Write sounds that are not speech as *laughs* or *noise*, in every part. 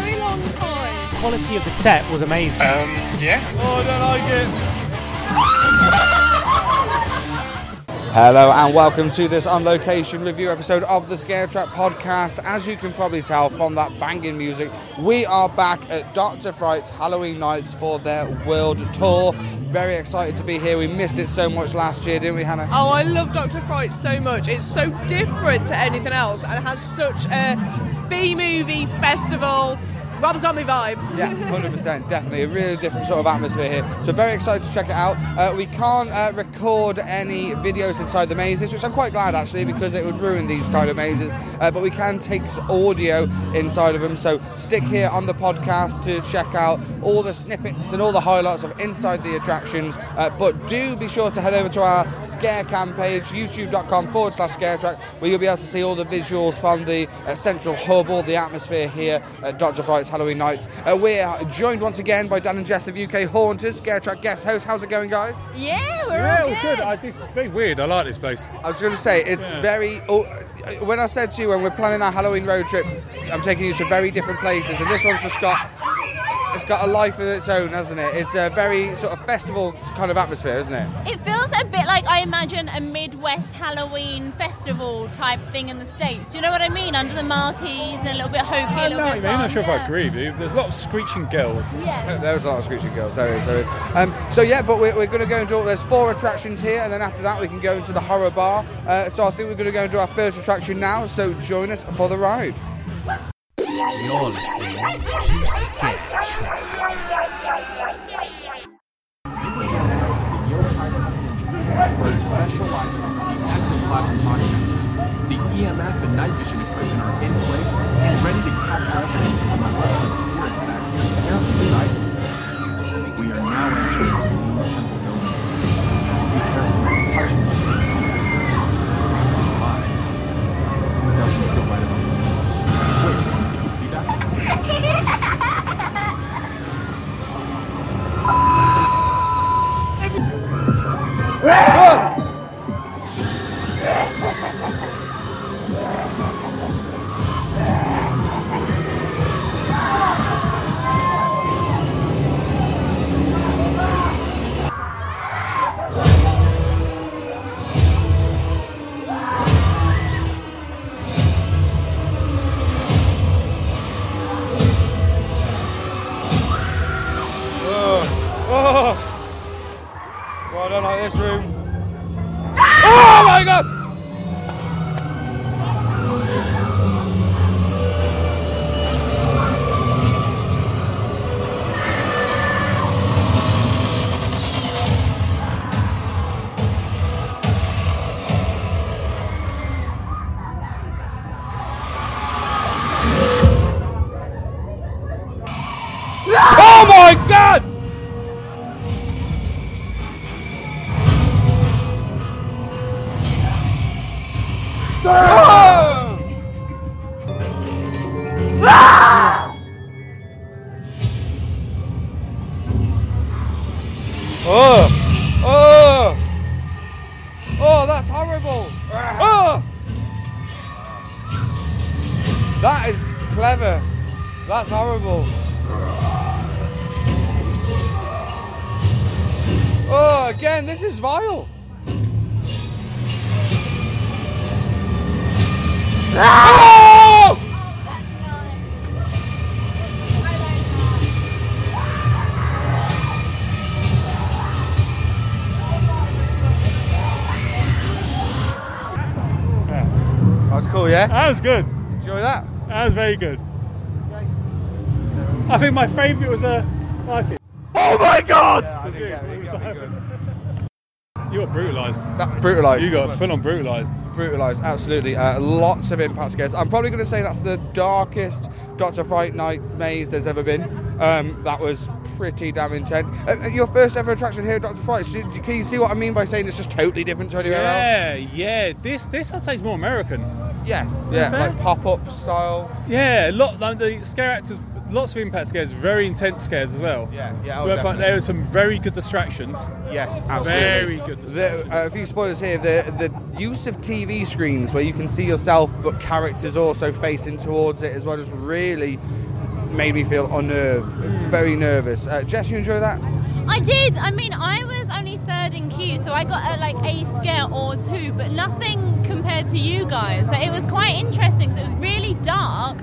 very long time. Quality of the set was amazing. Um, yeah. Oh, I don't like it. Hello and welcome to this on location review episode of the Scare Track podcast. As you can probably tell from that banging music, we are back at Dr. Fright's Halloween Nights for their world tour. Very excited to be here. We missed it so much last year, didn't we, Hannah? Oh, I love Dr. Fright so much. It's so different to anything else and it has such a B movie festival Rob Zombie vibe. Yeah, 100%, definitely. A really different sort of atmosphere here. So, very excited to check it out. Uh, we can't uh, record any videos inside the mazes, which I'm quite glad actually because it would ruin these kind of mazes. Uh, but we can take audio inside of them. So, stick here on the podcast to check out all the snippets and all the highlights of inside the attractions. Uh, but do be sure to head over to our Scarecam page, youtube.com forward slash scaretrack, where you'll be able to see all the visuals from the uh, central hub, all the atmosphere here at Dr. Fright's Halloween Nights. Uh, we're joined once again by Dan and Jess of UK Haunters, Scaretrack guest host. How's it going, guys? Yeah, we're Yeah, all well, good. I, this is very weird. I like this place. I was going to say, it's Yeah. very. Oh, when I said to you, when we're planning our Halloween road trip, I'm taking you to very different places, and this one's just got. It's got a life of its own, hasn't it? It's a very sort of festival kind of atmosphere, isn't it? It feels a bit like I imagine a Midwest Halloween festival type thing in the States. Do you know what I mean? Under the marquees and a little bit hokey, I a know little what you mean. I'm not fun, sure if. I agree with you. There's a lot of screeching girls. Yes. There's a lot of screeching girls. There is, there is. Um, so yeah, but we're, we're going to go into. There's four attractions here, and then after that we can go into the horror bar. Uh, so I think we're going to go into our first attraction now. So join us for the ride. You're listening to Scare Track. for a specialized the ectoplasm podcast. The EMF and night vision equipment are in place and ready to capture evidence cool, yeah? That was good. Enjoy that. That was very good. I think my favourite was a. I think. Oh my God! Yeah, I think that'd. You got brutalised. That brutalised. You got full on brutalised. brutalised, absolutely. Uh, lots of impact scares. I'm probably going to say that's the darkest Doctor Fright Night maze there's ever been. Um, that was pretty damn intense. Uh, uh, your first ever attraction here at Doctor Fright. do- do- Can you see what I mean by saying it's just totally different to anywhere else? Yeah, yeah. This, this I'd say is more American. Yeah, yeah, like pop-up style. Yeah, a lot. Like the scare actors, lots of impact scares, very intense scares as well. Yeah, yeah, oh, find there were some very good distractions. Yes, absolutely. Very good. The, uh, a few spoilers here. The the use of TV screens where you can see yourself, but characters also facing towards it as well, just really made me feel unnerved, very nervous. Uh, Jess, you enjoy that? I did. I mean, I was only third in queue, so I got a, like a scare or two, but nothing compared to you guys. So it was quite interesting. it was really dark,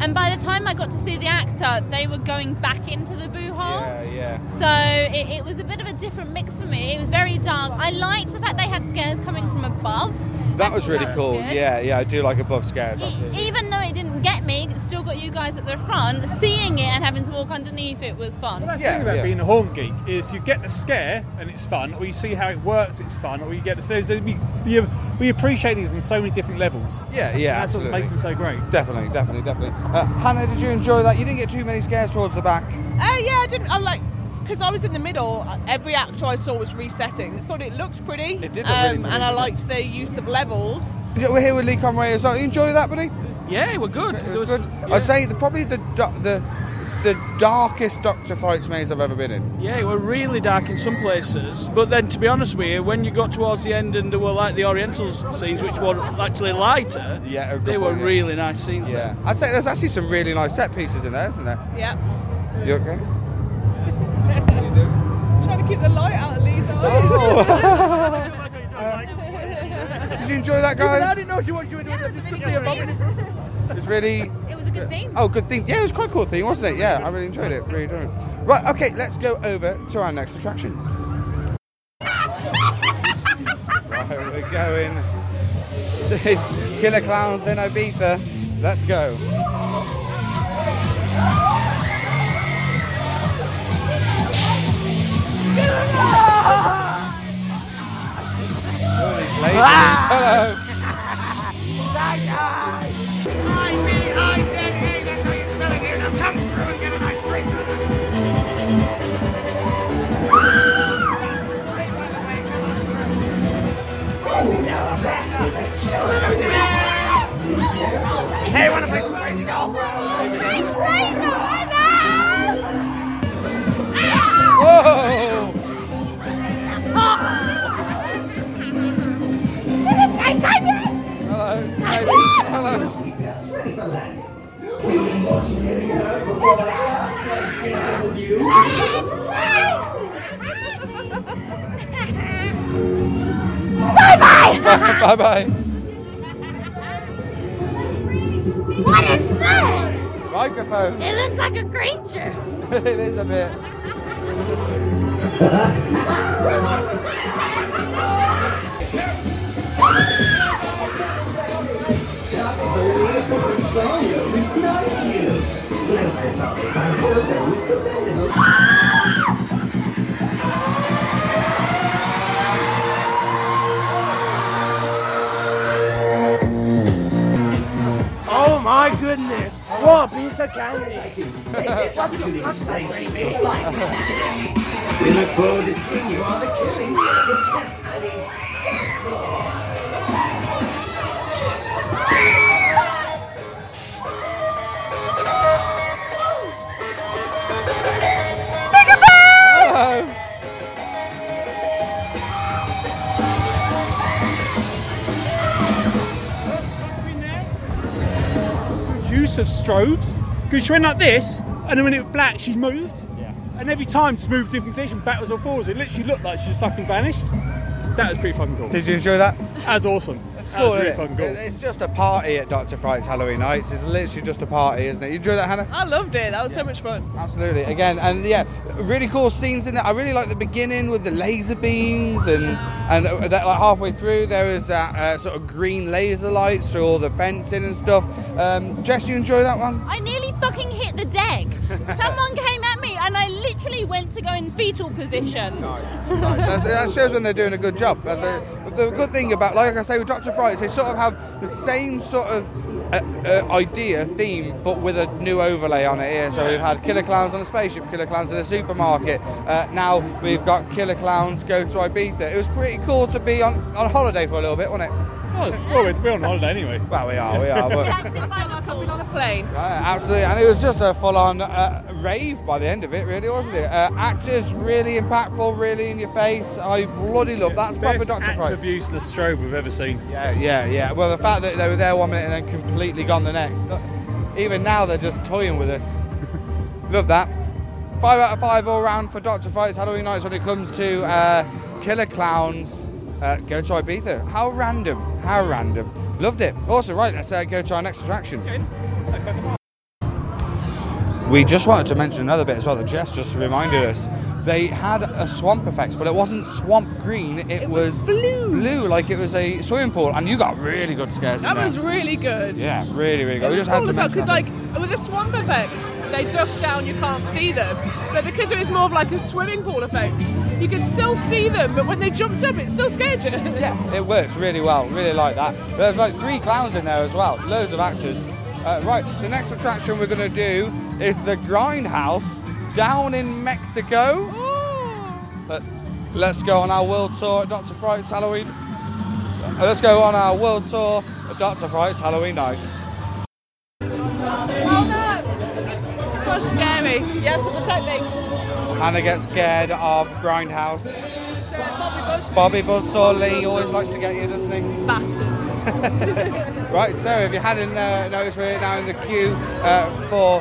and by the time I got to see the actor, they were going back into the boo hole. yeah. yeah. So it, it was a bit of a different mix for me. It was very dark. I liked the fact they had scares coming from above. That was really that cool. good. Yeah, yeah, I do like above scares. Even though it didn't get me, still got you guys at the front. Seeing it and having to walk underneath it was fun. That's Yeah, the thing about yeah. being a horn geek is you get the scare and it's fun, or you see how it works, it's fun, or you get the there's we, we, we appreciate these on so many different levels. Yeah, yeah, That's what absolutely. makes them so great. Definitely, definitely, definitely. Uh, Hannah, did you enjoy that? You didn't get too many scares towards the back. Oh yeah, I didn't. I like because I was in the middle. Every actor I saw was resetting. I thought it looked pretty, It did look really um, pretty, and I liked the use of levels. We're here with Lee Conway as well. You enjoy that, buddy? Yeah, we're good. It was good. I'd say the, probably the the the darkest Doctor Frights maze I've ever been in. Yeah, it were really dark in some places, but then to be honest with you, when you got towards the end and there were like the Oriental scenes, which were actually lighter, Yeah, a good they were point, yeah. really nice scenes. Yeah, I'd say there's actually some really nice set pieces in there, isn't there? Yeah, You okay? *laughs* trying to keep the light out of Lee's Oh. eyes. *laughs* *laughs* Did you enjoy that, But I didn't know she what she was doing. I just couldn't see her bobbing. It was really It was a good theme. oh good theme. Yeah, it was quite a cool theme, wasn't it? Yeah, I really enjoyed it. Really enjoyed it. Right, okay, let's go over to our next attraction. *laughs* right, we're going to *laughs* Killer Clowns in Ibiza. Let's go. *laughs* Oh, these ladies. Ah! Hello. Candy! We look forward to seeing you on the killing. Use of strobes. Because she went like this, and then when it was black, she's moved. Yeah. And every time to move different position, backwards or forwards, it literally looked like she just fucking vanished. That was pretty fucking cool. Did you enjoy that? That was awesome. That cool. was really it? fun, cool. It's just a party at Dr. Fright's Halloween nights. It's literally just a party, isn't it? You enjoy that, Hannah? I loved it. That was so much fun. Absolutely. Again, and yeah, really cool scenes in there. I really like the beginning with the laser beams, and and uh, that like halfway through there was that uh, sort of green laser lights through all the fencing and stuff. Um, Jess, you enjoy that one? I nearly fucking hit the deck. *laughs* Someone came at me and I literally went to go in fetal position. *laughs* That's- that shows when they're doing a good job. The, the good thing about, like I say, with Dr. Frights, they sort of have the same sort of uh, uh, idea, theme, but with a new overlay on it here. So we've had Killer Clowns on a spaceship, Killer Clowns in a supermarket. Uh, now we've got Killer Clowns go to Ibiza. It was pretty cool to be on, on holiday for a little bit, wasn't it? Oh, it's- well, we're, we're on holiday anyway. Well, we are, we are. But, *laughs* on the plane. Yeah, absolutely, and it was just a full-on uh, rave by the end of it, really, wasn't it? Uh, actors really impactful, really in your face. I bloody love that's proper Best Doctor actor Fright. abuse the strobe we've ever seen. Yeah, yeah, yeah. Well, the fact that they were there one minute and then completely gone the next. Even now, they're just toying with us. *laughs* love that. Five out of five all round for Doctor Fright's Halloween nights when it comes to uh, Killer Clowns. Uh, go to Ibiza. How random. How random. Loved it. Also, right, let's uh, go to our next attraction. We just wanted to mention another bit as well that Jess just reminded us. They had a swamp effect, but it wasn't swamp green, it, was, blue. Blue, like it was a swimming pool, and you got really good scares That was really good. Yeah, really, really It good. We was just had to because, like, with the swamp effect, they duck down, you can't see them. But because it was more of like a swimming pool effect, you could still see them. But when they jumped up, it still scared you. *laughs* Yeah, it works really well. Really like that. There's like three clowns in there as well. Loads of actors. Uh, right, the next attraction we're going to do is the Grindhouse down in Mexico. Uh, let's go on our world tour at Dr. Fright's Halloween. Uh, let's go on our world tour at Dr. Fright's Halloween nights. So scary. You have to protect me. Hannah gets scared of Grindhouse. Bobby Buzzsaw Lee always likes to get you, doesn't he? Bastard. *laughs* Right, so if you hadn't uh, noticed, we're now in the queue uh, for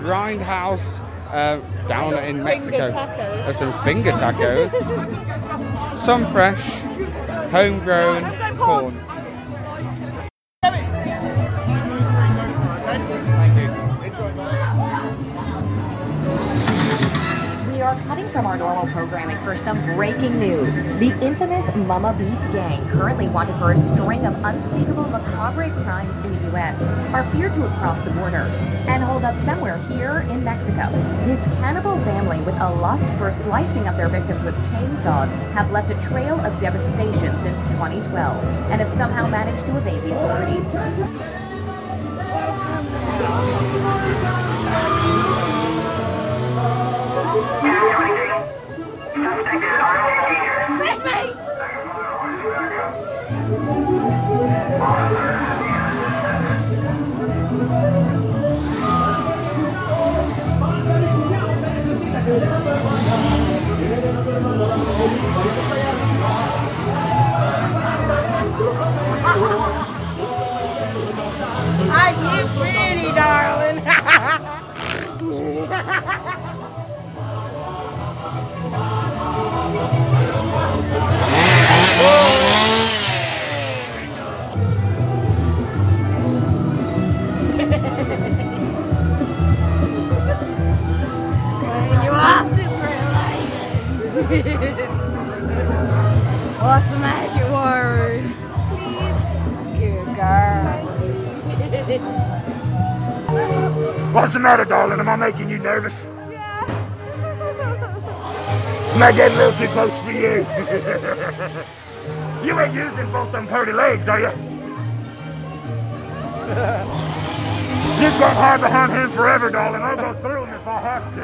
Grindhouse uh, down in Mexico. There's some finger tacos, some fresh, homegrown corn. Some breaking news. The infamous Mama Beef Gang, currently wanted for a string of unspeakable macabre crimes in the U.S., are feared to have crossed the border and holed up somewhere here in Mexico. This cannibal family, with a lust for slicing up their victims with chainsaws, have left a trail of devastation since 2012 and have somehow managed to evade the authorities. Fresh me! I get *laughs* What's the magic word? Good girl. What's the matter, darling? Am I making you nervous? Am I getting a little too close for you? *laughs* you ain't using both them pretty legs, are you? You've got hard behind him forever, darling. I'll go through him if I have to.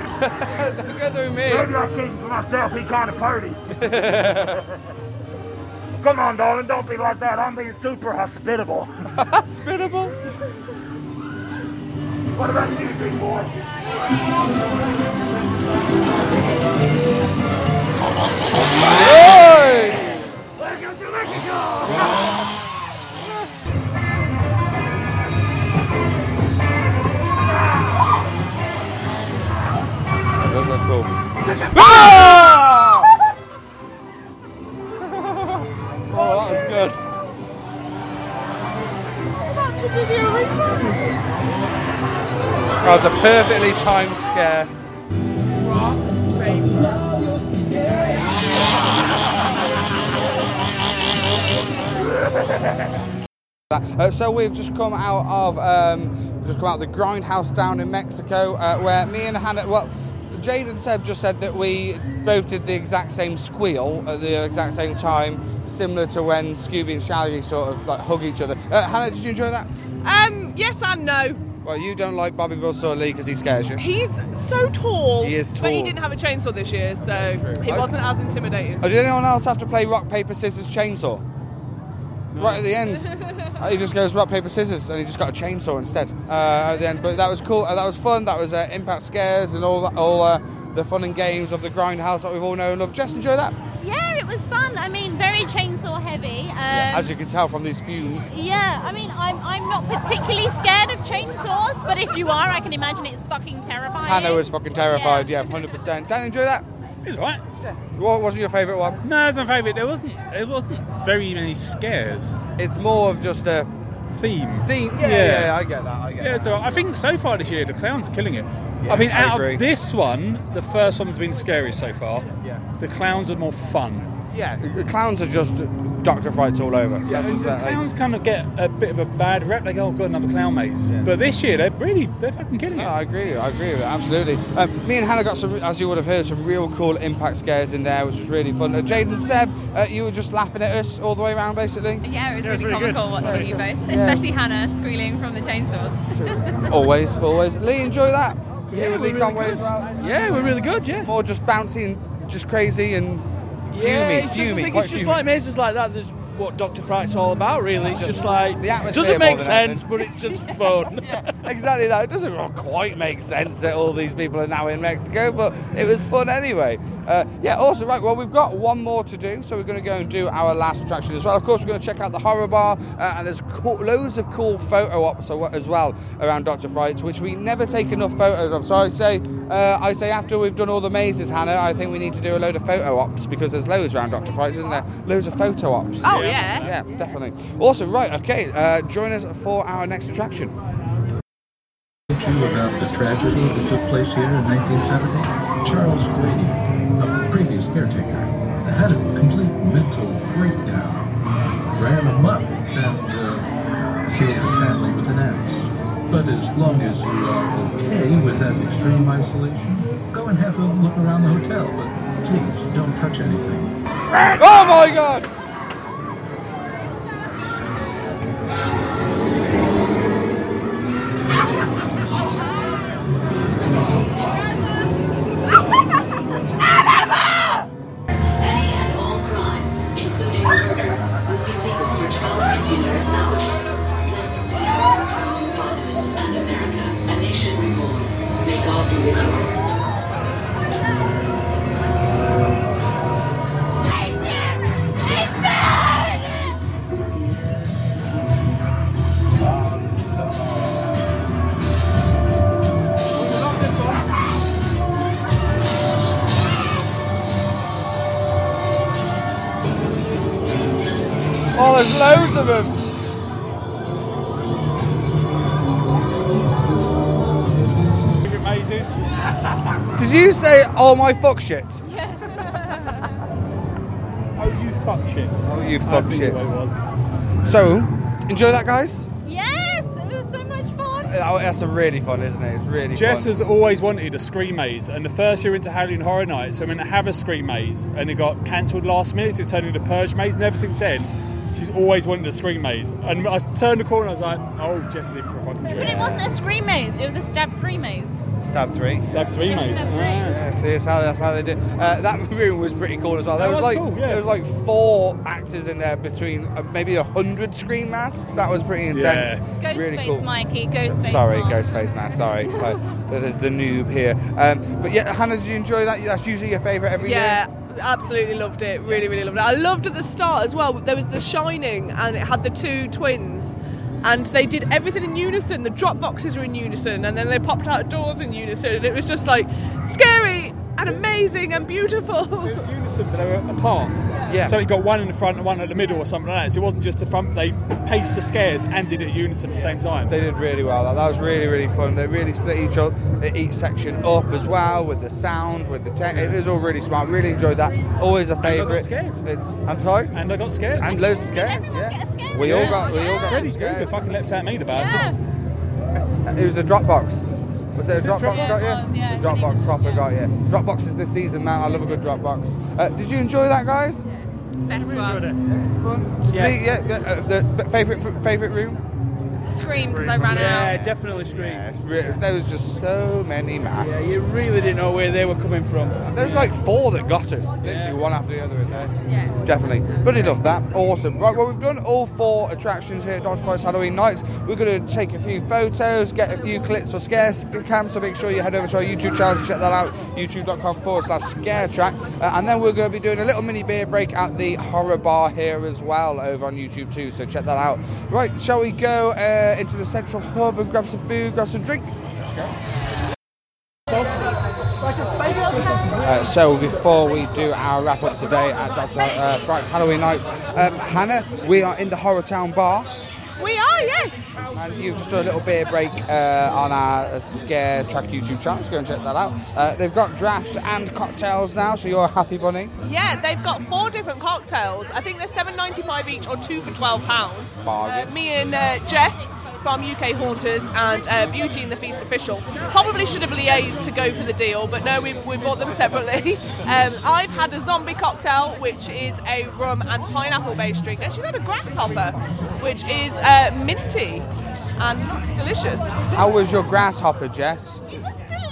*laughs* Don't go through me. Maybe I'll keep him for myself. He kind of pretty. *laughs* Come on, darling. Don't be like that. I'm being super hospitable. *laughs* hospitable? What about you, big boy? Welcome to Mexico! Oh, that was good. That was a perfectly timed scare. *laughs* Uh, so we've just come out of um, just come out of the grindhouse down in Mexico, uh, where me and Hannah, well, Jade and Seb just said that we both did the exact same squeal at the exact same time, similar to when Scooby and Shaggy sort of like hug each other. Uh, Hannah, did you enjoy that? Um, yes and no. Well, you don't like Bobby Buzzsaw Lee because he scares you. He's so tall. He is tall. But he didn't have a chainsaw this year, so he wasn't as intimidating. Oh, did anyone else have to play rock paper scissors chainsaw? Right at the end, *laughs* he just goes rock paper scissors, and he just got a chainsaw instead uh, at the end. But that was cool. Uh, that was fun. That was uh, impact scares and all that, all uh, the fun and games of the grindhouse that we've all known and loved. Just enjoy that, Yeah, it was fun. I mean, very chainsaw heavy. Um, as you can tell from these fumes. Yeah, I mean, I'm, I'm not particularly scared of chainsaws, but if you are, I can imagine it's fucking terrifying. Hannah was fucking terrified. Yeah, hundred percent. Dan, enjoy that. It's right. What wasn't your favourite one? No, it's my favourite. There wasn't. It wasn't very many scares. It's more of just a theme. Theme. Yeah, yeah, yeah, I get that. I get Yeah, that. so I think so far this year the clowns are killing it. Yeah, I mean, I out agree. of this one, the first one's been scary so far. Yeah. The clowns are more fun. Yeah, the clowns are just Doctor Frights all over. Yeah, the clowns kind of get a bit of a bad rep. They go, "Oh God, another clown maze." But this year, they're really, they're fucking killing it. No, I agree. I agree with it. Absolutely. Um, me and Hannah got some, as you would have heard, some real cool impact scares in there, which was really fun. Uh, Jade and Seb, uh, you were just laughing at us all the way around, basically. Yeah, it was Yeah, really pretty good. comical watching you both, Yeah. especially Hannah squealing from the chainsaws. always, always. Lee, enjoy that. Yeah, with we're Lee really Conway good. well. Yeah, we're really good. Yeah. More just bouncy and just crazy and fumey, yeah, it's just, I think it's just fumey. like mazes like that. There's what Doctor Fright's all about, really. It's just like The atmosphere doesn't make sense, but it's just *laughs* fun. *laughs* exactly that. It doesn't quite make sense that all these people are now in Mexico, but it was fun anyway. Uh, yeah, awesome. Right, well, we've got one more to do, so we're going to go and do our last attraction as well. Of course, we're going to check out the horror bar, uh, and there's cool, loads of cool photo ops as well around Dr. Frights, which we never take enough photos of. So I say, uh, I say after we've done all the mazes, Hannah, I think we need to do a load of photo ops because there's loads around Dr. Frights, isn't there? Loads of photo ops. Oh, yeah. Yeah, definitely. Awesome. Right, okay. Uh, join us for our next attraction. about the tragedy that took place here in 1970? Charles Grady, a previous caretaker, had a complete mental breakdown, ran amok, and uh, killed his family with an axe. But as long as you are okay with that extreme isolation, go and have a look around the hotel, but please don't touch anything. Oh my god! All my fuck shit? Yes. oh, you fuck shit. Oh, you fuck think shit. the way it was. So, enjoy that, guys. Yes, it was so much fun. Uh, oh, that's a really fun, isn't it? It's really Jess fun. has always wanted a scream maze, and the first year into Halloween Horror Nights, I meant to have a scream maze, and it got cancelled last minute, so it turned into Purge maze. Never since then, she's always wanted a scream maze. And I turned the corner, and I was like, oh, Jess is in for a fucking But treat. it wasn't a scream maze, it was a stab three maze. Stab three. Stab three It was maze. stab three. Yeah, see, that's how, that's how they do. Uh, that *laughs* room was pretty cool as well. There That was, was like cool, yeah. there was like four actors in there between uh, maybe a hundred screen masks. That was pretty intense. Ghostface really cool. Mikey, Ghostface. Sorry, Mark. Ghostface man. Sorry, *laughs* so that is the noob here. Um, but yeah, Hannah, did you enjoy that? That's usually your favourite every year. Yeah, absolutely loved it. Really, really loved it. I loved at the start as well. There was The Shining, and it had the two twins, and they did everything in unison. The drop boxes were in unison, and then they popped out doors in unison, and it was just like scary and amazing and beautiful. It was unison, but they were apart. Yeah, Yeah. So he got one in the front and one at the middle or something like that. So it wasn't just the front. They paced the scares and did it in unison at the same time. They did really well. That, that was really really fun. They really split each other, each section up as well with the sound, with the tech. It was all really smart. Really enjoyed that. Always a And I got favourite. scares. It's I'm sorry. And I got scared. And loads of scares. Yeah. We all got we all got Freddy some Krueger scares. fucking leapt at me the bastard. Yeah. It was the Dropbox. Was it a Dropbox Dropbox? got you? Yeah, it was, yeah, The Dropbox proper got you. Dropbox is this season, man. I love a good Dropbox. Uh, did you enjoy that, guys? Best Really one. enjoyed it. Yeah. yeah, yeah uh, the favorite favorite room. Scream because I ran Yeah, out. definitely Scream. There was just so many masks. Yeah, you really didn't know where they were coming from. There was like four that got us, literally one after the other in there. Yeah. Definitely. Bloody love that. Awesome. Right, well, we've done all four attractions here at Dodge Forest Halloween Nights. We're going to take a few photos, get a few clips for Scare Cam, so make sure you head over to our YouTube channel to check that out, youtube.com forward slash Scare Track. Uh, and then we're going to be doing a little mini beer break at the Horror Bar here as well over on YouTube too, so check that out. Right, shall we go uh, into the central hub and grab some food, grab some drink? Let's go. Uh, so before we do our wrap up today at Dr. Uh, Fright's Halloween Nights, um, Hannah, we are in the Horror Town Bar. We are, yes. And you've just done a little beer break uh, on our uh, Scare Track YouTube channel, so go and check that out. Uh, they've got draft and cocktails now, so you're a happy bunny. Yeah, they've got four different cocktails. I think they're seven ninety five each or two for twelve pound. Bargain. Uh, me and uh, Jess from UK Haunters and uh, Beauty and the Feast official probably should have liaised to go for the deal, but no, we, we bought them *laughs* separately. Um, I've had a zombie cocktail, which is a rum and pineapple based drink, and she's had a grasshopper, which is uh, minty and looks delicious. How was your grasshopper, Jess?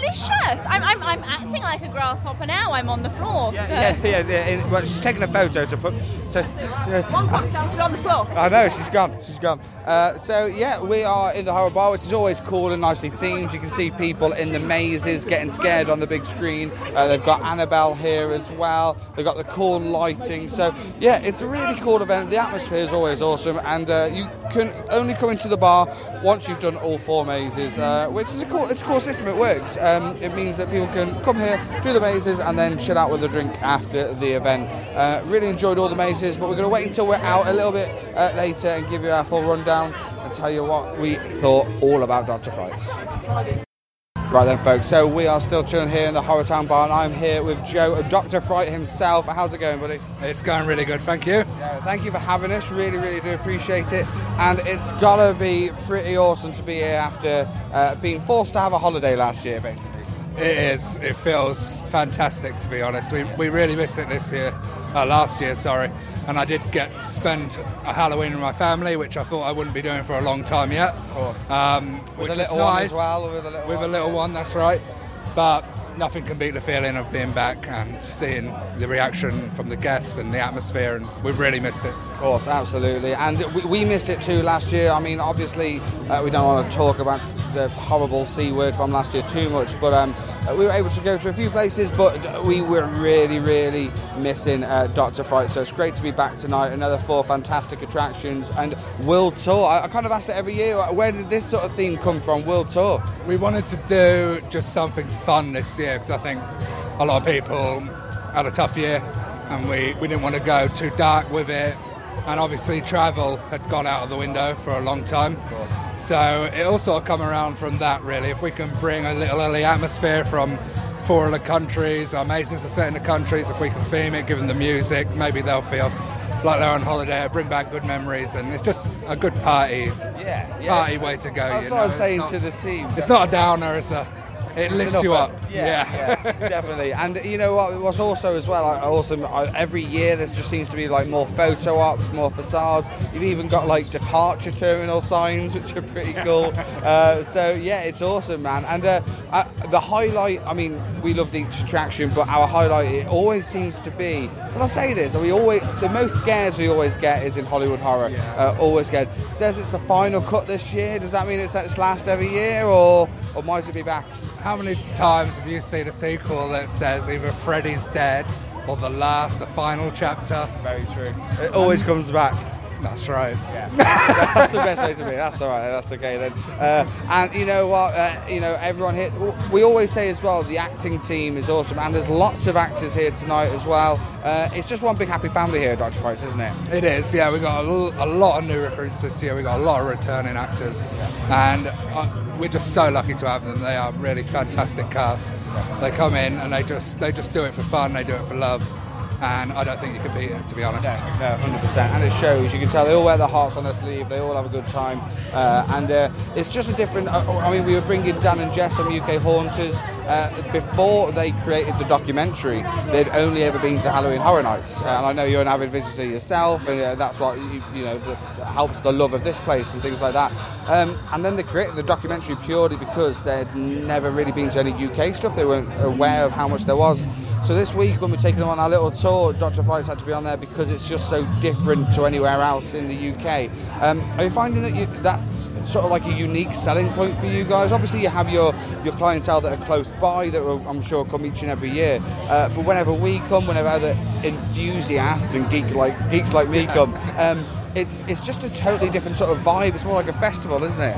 Delicious. I'm, I'm, I'm acting like a grasshopper now. I'm on the floor. so. Yeah, yeah, yeah. in- well, she's taking a photo to put. So, One cocktail, she's on the floor. I know she's gone. She's gone. Uh, so yeah, we are in the horror bar, which is always cool and nicely themed. You can see people in the mazes getting scared on the big screen. Uh, they've got Annabelle here as well. They've got the cool lighting. So yeah, it's a really cool event. The atmosphere is always awesome, and uh, you can only come into the bar once you've done all four mazes, uh, which is a cool. It's a cool system. It works. Um, it means that people can come here, do the mazes, and then chill out with a drink after the event. Uh, really enjoyed all the mazes, but we're going to wait until we're out a little bit uh, later and give you our full rundown and tell you what we thought all about Dr. Frights. Right then, folks. So we are still chilling here in the Horror Town Bar, and I'm here with Joe, Dr. Fright himself. How's it going, buddy? It's going really good, thank you. Yeah, thank you for having us. Really, really do appreciate it. And it's gotta be pretty awesome to be here after uh, being forced to have a holiday last year, basically. It is. It feels fantastic, to be honest. We, we really missed it this year, uh, last year, sorry. And I did get spend a Halloween with my family, which I thought I wouldn't be doing for a long time yet. Of course. Um, With a little one as well, with a little With one, a little yeah. one, that's right. But nothing can beat the feeling of being back and seeing the reaction from the guests and the atmosphere, and we've really missed it. Of course, absolutely. And we, we missed it too last year. I mean, obviously, uh, we don't want to talk about the horrible C word from last year too much, but um, uh, we were able to go to a few places, but we were really, really missing uh, Dr. Fright. So it's great to be back tonight. Another four fantastic attractions and World Tour. I, I kind of asked it every year where did this sort of theme come from, World Tour? We wanted to do just something fun this year because I think a lot of people had a tough year and we, we didn't want to go too dark with it. And obviously, travel had gone out of the window for a long time. So it all sort of come around from that, really. If we can bring a little early atmosphere from four of the countries, our mazes are set in the countries, if we can theme it, give them the music, maybe they'll feel like they're on holiday, bring back good memories, and it's just a good party, Yeah, yeah. party way to go. That's you what I was saying It's to the team. It's not a downer, it's a, it lifts you up. Yeah, yeah, *laughs* definitely. And you know what? What's also as well, I- awesome. I, every year there just seems to be like more photo ops, more facades. You've even got like departure terminal signs, which are pretty *laughs* cool. uh, so yeah, it's awesome, man. And uh, uh, the highlight. I mean, we loved each attraction, but our highlight it always seems to be. And I say this, we always the most scares we always get is in Hollywood horror. Uh, always scared. Says it's the final cut this year. Does that mean it's at its last every year, or or might it be back? How many times have you seen a sequel that says either Freddy's dead or the last, the final chapter? Very true. It always comes back. That's right. Yeah, *laughs* that's the best way to be. That's all right. That's okay then. Uh, and you know what? Uh, you know everyone here. We always say as well, the acting team is awesome, and there's lots of actors here tonight as well. Uh, it's just one big happy family here Dr. Fright's, isn't it? It is, yeah. We got a, l- a lot of new recruits this year. We got a lot of returning actors, and uh, we're just so lucky to have them. They are really fantastic cast. They come in and they just they just do it for fun. They do it for love, and I don't think you can beat it, to be honest. No, hundred percent, and it shows. You can tell they all wear their hearts on their sleeve. They all have a good time, uh, and uh, it's just a different. Uh, I mean, we were bringing Dan and Jess from UK Haunters uh, before they created the documentary. They'd only ever been to Halloween Horror Nights, uh, and I know you're an avid visitor yourself, and uh, that's what you, you know that helps the love of this place and things like that. Um, and then they created the documentary purely because they'd never really been to any UK stuff. They weren't aware of how much there was. So this week, when we're taking them on our little tour, Dr. Frights had to be on there because it's just so different to anywhere else in the UK. Um, are you finding that you, that's sort of like a unique selling point for you guys? Obviously, you have your, your clientele that are close by that will, I'm sure come each and every year. Uh, but whenever we come, whenever other enthusiasts and geek like geeks like me come, um, it's it's just a totally different sort of vibe. It's more like a festival, isn't it?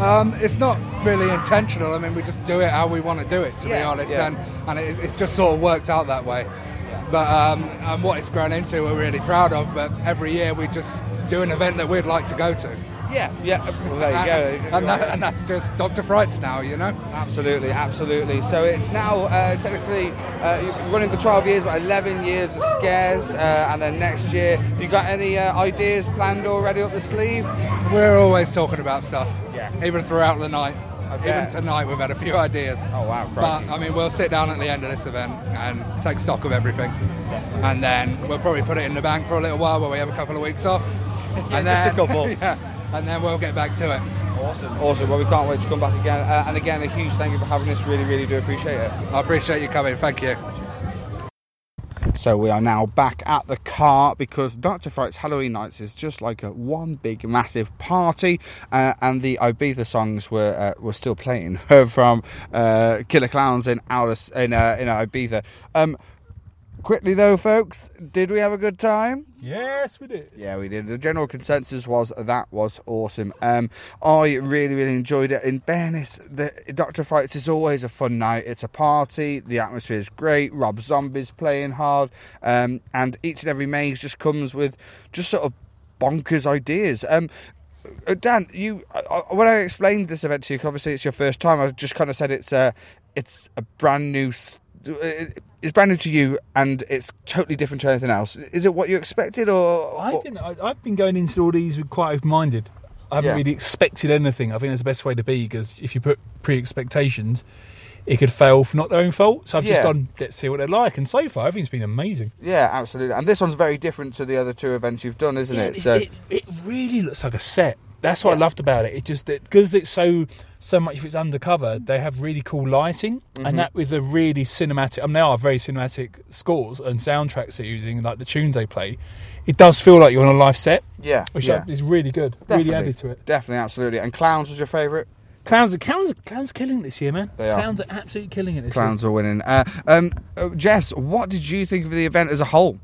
Um, it's not really intentional. I mean, we just do it how we want to do it, to be honest, yeah. and and it, it's just sort of worked out that way. But um, and what it's grown into, we're really proud of. But every year we just do an event that we'd like to go to. Yeah, yeah. Well, there you go. And, that, and that's just Dr. Frights now, you know. Absolutely, absolutely. So it's now uh, technically uh, running for 12 years, but 11 years of scares, uh, and then next year, have you got any uh, ideas planned already up the sleeve? We're always talking about stuff. Yeah. Even throughout the night. Even tonight, we've had a few ideas. Oh wow! But I mean, we'll sit down at the end of this event and take stock of everything, and then we'll probably put it in the bank for a little while where we have a couple of weeks off. *laughs* and just a couple. *laughs* yeah, and then we'll get back to it. Awesome. Awesome. Well, we can't wait to come back again. Uh, and again, a huge thank you for having us. Really, really do appreciate it. I appreciate you coming. Thank you. So we are now back at the car because Dr. Fright's Halloween Nights is just like a one big massive party, uh, and the Ibiza songs were uh, were still playing *laughs* from uh, Killer Clowns in Alice in uh, in Ibiza. Um, quickly though, folks, did we have a good time? Yes, we did. Yeah, we did. The general consensus was that was awesome. Um, I really, really enjoyed it. In fairness, the Doctor Frights is always a fun night. It's a party. The atmosphere is great. Rob Zombie's playing hard, um, and each and every maze just comes with just sort of bonkers ideas. Um, uh, Dan, you when I explained this event to you, obviously it's your first time. I just kind of said it's a it's a brand new. Uh, It's brand new to you, and it's totally different to anything else. Is it what you expected, or I didn't. I, I've been going into all these with quite open-minded. I haven't Yeah. really expected anything. I think that's the best way to be because if you put pre-expectations, it could fail for not their own fault. So I've Yeah. just done. Let's see what they're like, and so far, everything's been amazing. Yeah, absolutely. And this one's very different to the other two events you've done, isn't it? So it, it really looks like a set. That's what I loved about it. It just because it's so so much of it's undercover. They have really cool lighting, Mhm. and that was a really cinematic. I mean, they are very cinematic scores and soundtracks they're using, like the tunes they play. It does feel like you're on a live set. Yeah, which yeah. is really good. Definitely. Really added to it. Definitely, absolutely. And Clowns was your favourite? Clowns, are, clowns, are- clowns are killing this year, man. They are. Clowns are absolutely killing it this Clowns are winning. Uh, um, uh, Jess, what did you think of the event as a whole?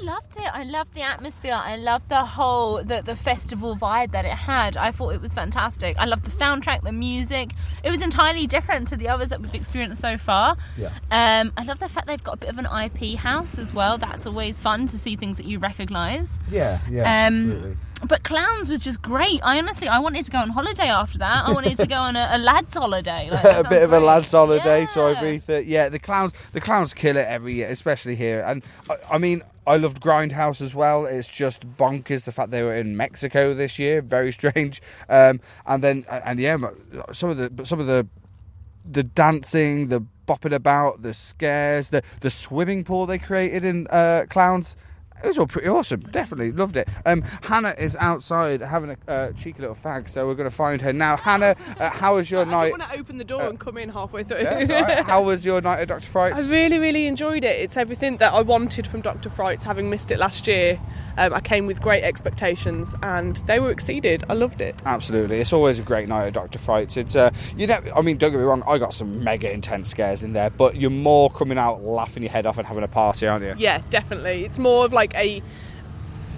I loved it. I loved the atmosphere. I loved the whole the, the festival vibe that it had. I thought it was fantastic. I loved the soundtrack, the music. It was entirely different to the others that we've experienced so far. Yeah. Um, I love the fact they've got a bit of an IP house as well. That's always fun to see things that you recognise. Yeah, yeah. Um, But clowns was just great. I honestly, I wanted to go on holiday after that. I wanted to go on a, a lads' holiday. Like, *laughs* a bit of a lads' holiday to Yeah. Ibiza. Yeah, the clowns, the clowns kill it every year, especially here. And I, I mean, I loved Grindhouse as well. It's just bonkers the fact they were in Mexico this year. *laughs* Very strange. Um, and then, and yeah, some of the some of the the dancing, the bopping about, the scares, the the swimming pool they created in uh, clowns. It was all pretty awesome. Definitely loved it. Um, Hannah is outside having a uh, cheeky little fag, so we're going to find her now. Hannah, uh, how was your I night? don't want to open the door and come in halfway through. Yeah, right. How was your night at Dr. *laughs* Fright's? I really, really enjoyed it. It's everything that I wanted from Dr. Fright's, having missed it last year. Um, I came with great expectations and they were exceeded. I loved it. Absolutely, it's always a great night at Doctor Frights. It's uh, you know, I mean, don't get me wrong, I got some mega intense scares in there, but you're more coming out laughing your head off and having a party, aren't you? Yeah, definitely. It's more of like a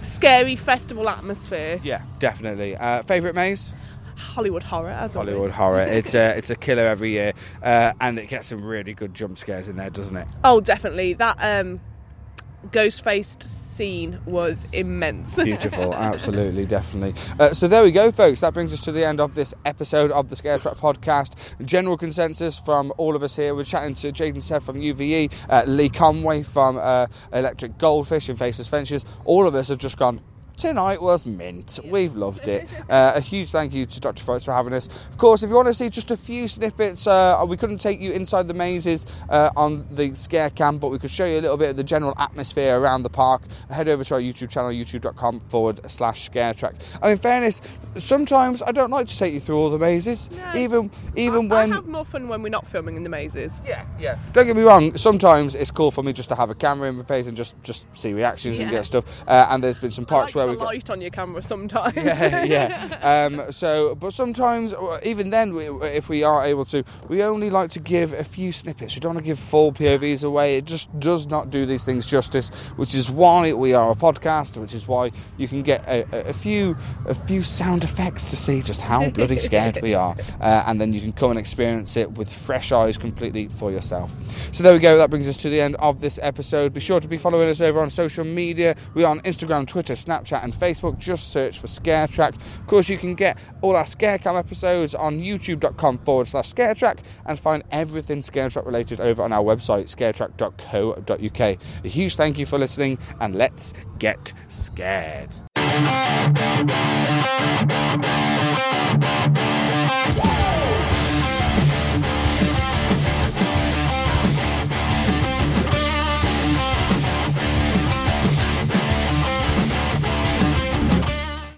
scary festival atmosphere. Yeah, definitely. Uh, Favorite maze? Hollywood horror, as always. Hollywood always. horror. *laughs* It's a it's a killer every year, uh, and it gets some really good jump scares in there, doesn't it? Oh, definitely. That um, ghost faced scene was immense. *laughs* Beautiful, absolutely, definitely. Uh, so there we go, folks. That brings us to the end of this episode of the Scare Track podcast. General consensus from all of us here. We're chatting to Jade and Seb from UVE, uh, Lee Conway from uh, Electric Goldfish and Faceless Ventures. All of us have just gone. Tonight was mint. We've loved it. *laughs* Uh, a huge thank you to Dr. Fox for having us. Of course, if you want to see just a few snippets, uh, we couldn't take you inside the mazes uh, on the scare cam, but we could show you a little bit of the general atmosphere around the park. Head over to our YouTube channel, youtube.com forward slash scare track. And in fairness, sometimes I don't like to take you through all the mazes, even even I when. have more fun when we're not filming in the mazes. Yeah, yeah. Don't get me wrong. Sometimes it's cool for me just to have a camera in my face and just just see reactions and get stuff. Uh, and there's been some parks like where we've got light on your camera sometimes. yeah, yeah. *laughs* Um, so, but sometimes, uh, even then, we, if we are able to, we only like to give a few snippets. We don't want to give full POVs away. It just does not do these things justice. Which is why we are a podcast. Which is why you can get a, a- a few a few sound effects to see just how bloody *laughs* scared we are, uh, and then you can come and experience it with fresh eyes completely for yourself. So there we go. That brings us to the end of this episode. Be sure to be following us over on social media. We are on Instagram, Twitter, Snapchat, and Facebook. Just search for Scare Track. Of course, you can get all our Scarecam episodes on youtube.com forward slash Scare Track and find everything Scare Track related over on our website, scaretrack.co.uk. A huge thank you for listening, and let's get scared. Woo!